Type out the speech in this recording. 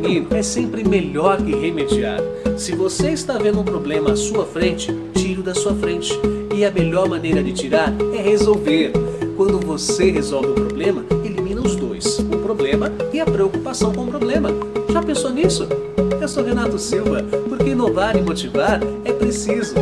Prevenir é sempre melhor que remediar. Se você está vendo um problema à sua frente, tire da sua frente. E a melhor maneira de tirar é resolver. Quando você resolve o problema, elimina os dois: o problema e a preocupação com o problema. Já pensou nisso? Eu sou Renato Silva, porque inovar e motivar é preciso.